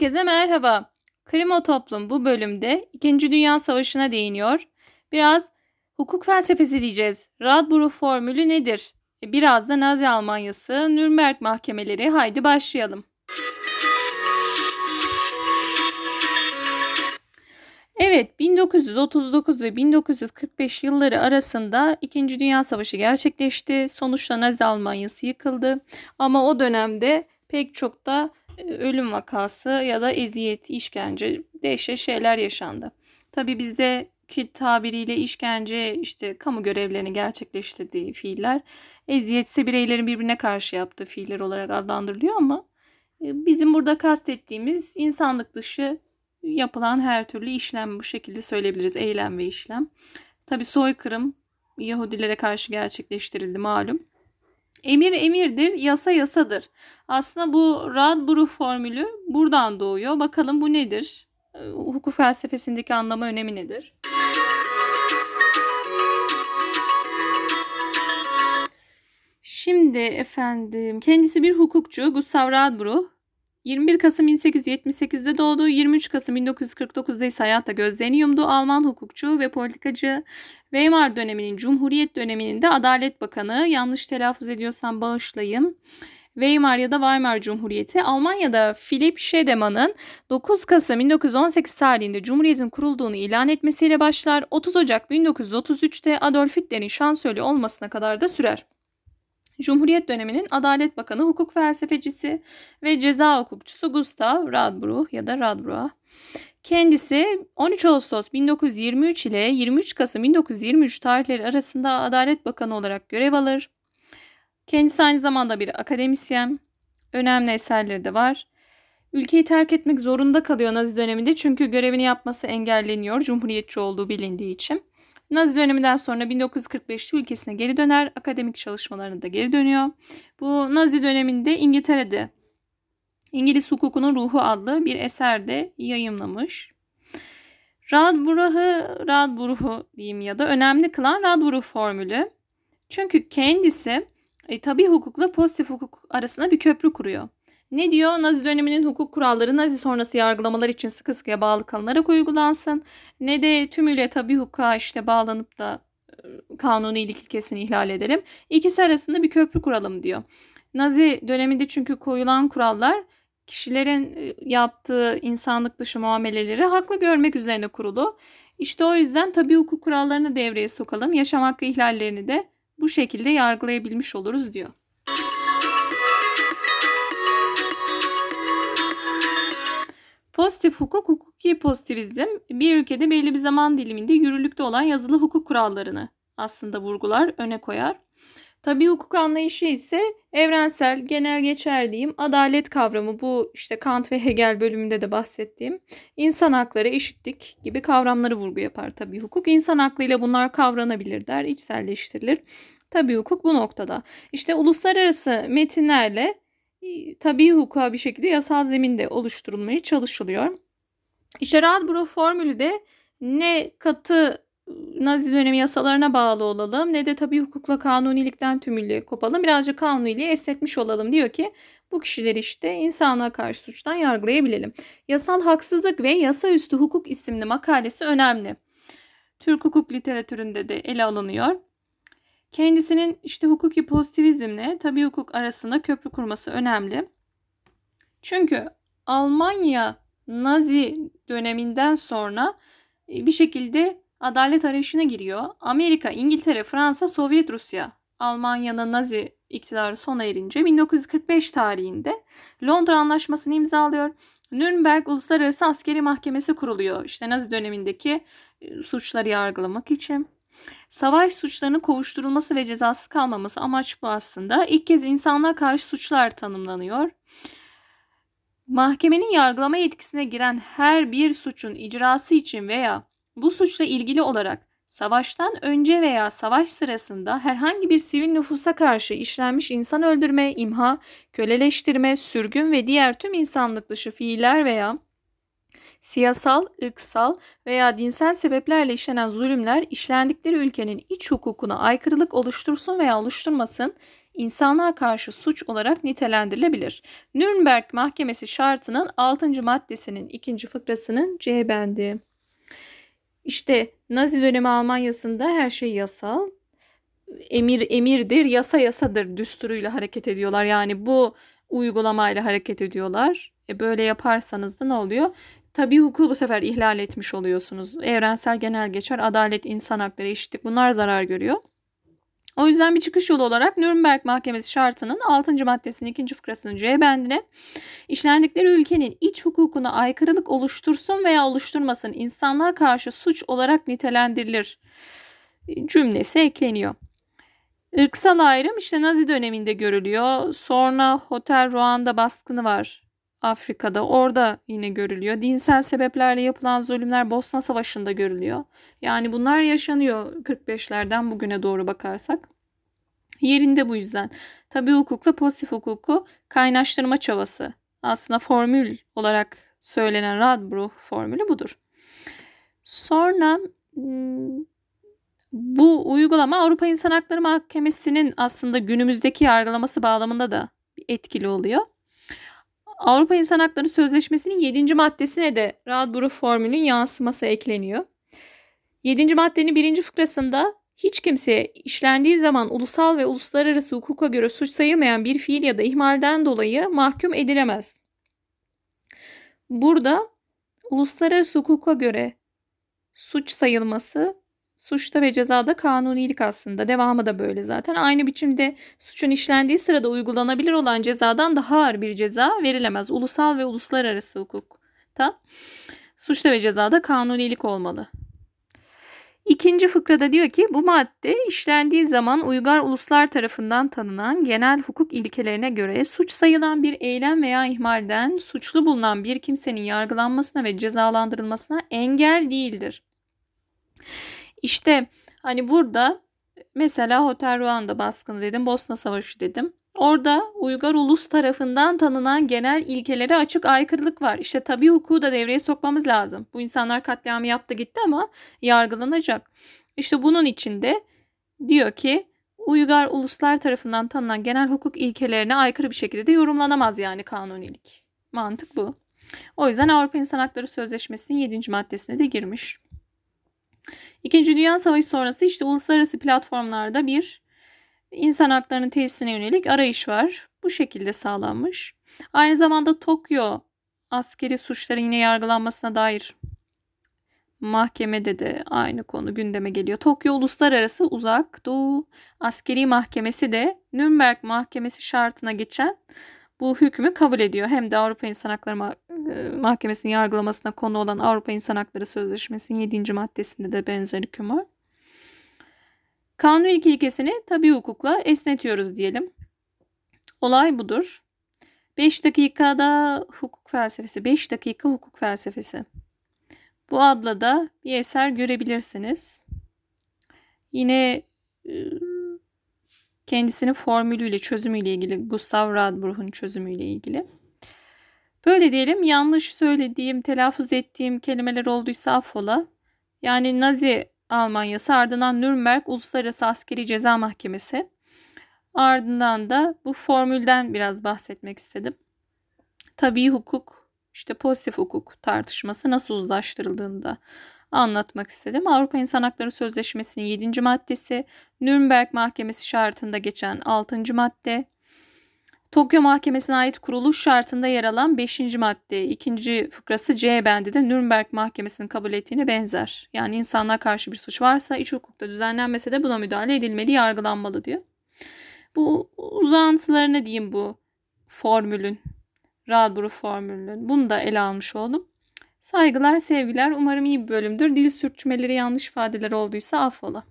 Herkese merhaba. Krimo Toplum bu bölümde 2. Dünya Savaşı'na değiniyor. Biraz hukuk felsefesi diyeceğiz. Radbruch formülü nedir? E, biraz da Nazi Almanyası, Nürnberg mahkemeleri. Haydi başlayalım. Evet, 1939 ve 1945 yılları arasında 2. Dünya Savaşı gerçekleşti. Sonuçta Nazi Almanyası yıkıldı. Ama o dönemde pek çok da ölüm vakası ya da eziyet, işkence, dehşet şeyler yaşandı. Tabi bizdeki tabiriyle işkence işte kamu görevlerini gerçekleştirdiği fiiller, eziyet ise bireylerin birbirine karşı yaptığı fiiller olarak adlandırılıyor ama e, bizim burada kastettiğimiz insanlık dışı yapılan her türlü işlem bu şekilde söyleyebiliriz. Eylem ve işlem. Tabi soykırım Yahudilere karşı gerçekleştirildi malum. Emir emirdir, yasa yasadır. Aslında bu Radbruch formülü buradan doğuyor. Bakalım bu nedir? Ee, hukuk felsefesindeki anlamı önemi nedir? Şimdi efendim kendisi bir hukukçu Gustav Radbruch. 21 Kasım 1878'de doğdu. 23 Kasım 1949'da ise hayatta gözlerini yumdu. Alman hukukçu ve politikacı. Weimar döneminin, Cumhuriyet döneminin de Adalet Bakanı. Yanlış telaffuz ediyorsam bağışlayın. Weimar ya da Weimar Cumhuriyeti Almanya'da Philipp Schedemann'ın 9 Kasım 1918 tarihinde Cumhuriyet'in kurulduğunu ilan etmesiyle başlar. 30 Ocak 1933'te Adolf Hitler'in şansölye olmasına kadar da sürer. Cumhuriyet döneminin Adalet Bakanı, hukuk felsefecisi ve ceza hukukçusu Gustav Radbruch ya da Radbruch. Kendisi 13 Ağustos 1923 ile 23 Kasım 1923 tarihleri arasında Adalet Bakanı olarak görev alır. Kendisi aynı zamanda bir akademisyen. Önemli eserleri de var. Ülkeyi terk etmek zorunda kalıyor Nazi döneminde çünkü görevini yapması engelleniyor Cumhuriyetçi olduğu bilindiği için. Nazi döneminden sonra 1945'te ülkesine geri döner, akademik çalışmalarına da geri dönüyor. Bu Nazi döneminde İngiltere'de İngiliz Hukukunun Ruhu adlı bir eserde yayımlamış. Radbruch'ı, Radbruch'u diyeyim ya da önemli kılan Radbruch formülü. Çünkü kendisi e, tabi hukukla pozitif hukuk arasında bir köprü kuruyor. Ne diyor? Nazi döneminin hukuk kuralları Nazi sonrası yargılamalar için sıkı sıkıya bağlı kalınarak uygulansın. Ne de tümüyle tabi hukuka işte bağlanıp da e, kanuni iyilik ilkesini ihlal edelim. İkisi arasında bir köprü kuralım diyor. Nazi döneminde çünkü koyulan kurallar kişilerin e, yaptığı insanlık dışı muameleleri haklı görmek üzerine kurulu. İşte o yüzden tabi hukuk kurallarını devreye sokalım. Yaşam hakkı ihlallerini de bu şekilde yargılayabilmiş oluruz diyor. Pozitif hukuk, hukuki pozitivizm bir ülkede belli bir zaman diliminde yürürlükte olan yazılı hukuk kurallarını aslında vurgular, öne koyar. Tabi hukuk anlayışı ise evrensel, genel geçer diyeyim, adalet kavramı bu işte Kant ve Hegel bölümünde de bahsettiğim insan hakları, eşitlik gibi kavramları vurgu yapar tabi hukuk. İnsan hakkıyla bunlar kavranabilir der, içselleştirilir. Tabi hukuk bu noktada. İşte uluslararası metinlerle tabi hukuka bir şekilde yasal zeminde oluşturulmaya çalışılıyor. İşte Radbruch formülü de ne katı Nazi dönemi yasalarına bağlı olalım ne de tabi hukukla kanunilikten tümüyle kopalım. Birazcık kanuniliği esnetmiş olalım diyor ki bu kişileri işte insana karşı suçtan yargılayabilelim. Yasal haksızlık ve yasa üstü hukuk isimli makalesi önemli. Türk hukuk literatüründe de ele alınıyor. Kendisinin işte hukuki pozitivizmle tabi hukuk arasında köprü kurması önemli. Çünkü Almanya Nazi döneminden sonra e, bir şekilde adalet arayışına giriyor. Amerika, İngiltere, Fransa, Sovyet Rusya Almanya'nın Nazi iktidarı sona erince 1945 tarihinde Londra Anlaşması'nı imzalıyor. Nürnberg Uluslararası Askeri Mahkemesi kuruluyor. İşte Nazi dönemindeki e, suçları yargılamak için. Savaş suçlarının kovuşturulması ve cezasız kalmaması amaç bu aslında. İlk kez insanlığa karşı suçlar tanımlanıyor. Mahkemenin yargılama yetkisine giren her bir suçun icrası için veya bu suçla ilgili olarak savaştan önce veya savaş sırasında herhangi bir sivil nüfusa karşı işlenmiş insan öldürme, imha, köleleştirme, sürgün ve diğer tüm insanlık dışı fiiller veya siyasal, ırksal veya dinsel sebeplerle işlenen zulümler işlendikleri ülkenin iç hukukuna aykırılık oluştursun veya oluşturmasın insanlığa karşı suç olarak nitelendirilebilir. Nürnberg Mahkemesi şartının 6. maddesinin 2. fıkrasının C bendi. İşte Nazi dönemi Almanya'sında her şey yasal. Emir emirdir, yasa yasadır düsturuyla hareket ediyorlar. Yani bu uygulamayla hareket ediyorlar. E böyle yaparsanız da ne oluyor? Tabi hukuku bu sefer ihlal etmiş oluyorsunuz. Evrensel genel geçer, adalet, insan hakları, eşitlik bunlar zarar görüyor. O yüzden bir çıkış yolu olarak Nürnberg Mahkemesi şartının 6. maddesinin 2. fıkrasının C bendine işlendikleri ülkenin iç hukukuna aykırılık oluştursun veya oluşturmasın insanlığa karşı suç olarak nitelendirilir cümlesi ekleniyor. Irksal ayrım işte Nazi döneminde görülüyor. Sonra Hotel Ruanda baskını var Afrika'da. Orada yine görülüyor. Dinsel sebeplerle yapılan zulümler Bosna Savaşı'nda görülüyor. Yani bunlar yaşanıyor 45'lerden bugüne doğru bakarsak. Yerinde bu yüzden. Tabi hukukla pozitif hukuku kaynaştırma çabası. Aslında formül olarak söylenen Radbruch formülü budur. Sonra hmm, bu uygulama Avrupa İnsan Hakları Mahkemesi'nin aslında günümüzdeki yargılaması bağlamında da etkili oluyor. Avrupa İnsan Hakları Sözleşmesi'nin 7. maddesine de Radbruch formülünün yansıması ekleniyor. 7. maddenin 1. fıkrasında hiç kimseye işlendiği zaman ulusal ve uluslararası hukuka göre suç sayılmayan bir fiil ya da ihmalden dolayı mahkum edilemez. Burada uluslararası hukuka göre suç sayılması Suçta ve cezada kanunilik aslında. Devamı da böyle zaten. Aynı biçimde suçun işlendiği sırada uygulanabilir olan cezadan daha ağır bir ceza verilemez. Ulusal ve uluslararası hukukta suçta ve cezada kanunilik olmalı. İkinci fıkrada diyor ki bu madde işlendiği zaman uygar uluslar tarafından tanınan genel hukuk ilkelerine göre suç sayılan bir eylem veya ihmalden suçlu bulunan bir kimsenin yargılanmasına ve cezalandırılmasına engel değildir. İşte hani burada mesela Hotel Ruanda baskını dedim, Bosna Savaşı dedim. Orada Uygar ulus tarafından tanınan genel ilkelere açık aykırılık var. İşte tabi hukuku da devreye sokmamız lazım. Bu insanlar katliamı yaptı gitti ama yargılanacak. İşte bunun içinde diyor ki Uygar uluslar tarafından tanınan genel hukuk ilkelerine aykırı bir şekilde de yorumlanamaz yani kanunilik. Mantık bu. O yüzden Avrupa İnsan Hakları Sözleşmesi'nin 7. maddesine de girmiş. İkinci Dünya Savaşı sonrası işte uluslararası platformlarda bir insan haklarının tesisine yönelik arayış var. Bu şekilde sağlanmış. Aynı zamanda Tokyo askeri suçların yine yargılanmasına dair mahkemede de aynı konu gündeme geliyor. Tokyo Uluslararası Uzak Doğu Askeri Mahkemesi de Nürnberg Mahkemesi şartına geçen bu hükmü kabul ediyor. Hem de Avrupa İnsan Hakları Mahkemesi'nin yargılamasına konu olan Avrupa İnsan Hakları Sözleşmesi'nin 7. maddesinde de benzer hüküm var. Kanun ilk ilkesini tabi hukukla esnetiyoruz diyelim. Olay budur. 5 dakikada hukuk felsefesi, 5 dakika hukuk felsefesi. Bu adla da bir eser görebilirsiniz. Yine e, kendisinin formülüyle, çözümüyle ilgili, Gustav Radbruch'un çözümüyle ilgili. Böyle diyelim yanlış söylediğim, telaffuz ettiğim kelimeler olduysa affola. Yani Nazi Almanya'sı ardından Nürnberg Uluslararası Askeri Ceza Mahkemesi. Ardından da bu formülden biraz bahsetmek istedim. Tabii hukuk, işte pozitif hukuk tartışması nasıl uzlaştırıldığında anlatmak istedim. Avrupa İnsan Hakları Sözleşmesi'nin 7. maddesi, Nürnberg Mahkemesi şartında geçen 6. madde, Tokyo Mahkemesi'ne ait kuruluş şartında yer alan 5. madde, 2. fıkrası C bendi de Nürnberg Mahkemesi'nin kabul ettiğine benzer. Yani insanlığa karşı bir suç varsa iç hukukta düzenlenmese de buna müdahale edilmeli, yargılanmalı diyor. Bu uzantılarını diyeyim bu formülün, Radbruch formülünün. Bunu da ele almış oldum. Saygılar, sevgiler. Umarım iyi bir bölümdür. Dil sürçmeleri, yanlış ifadeler olduysa affola.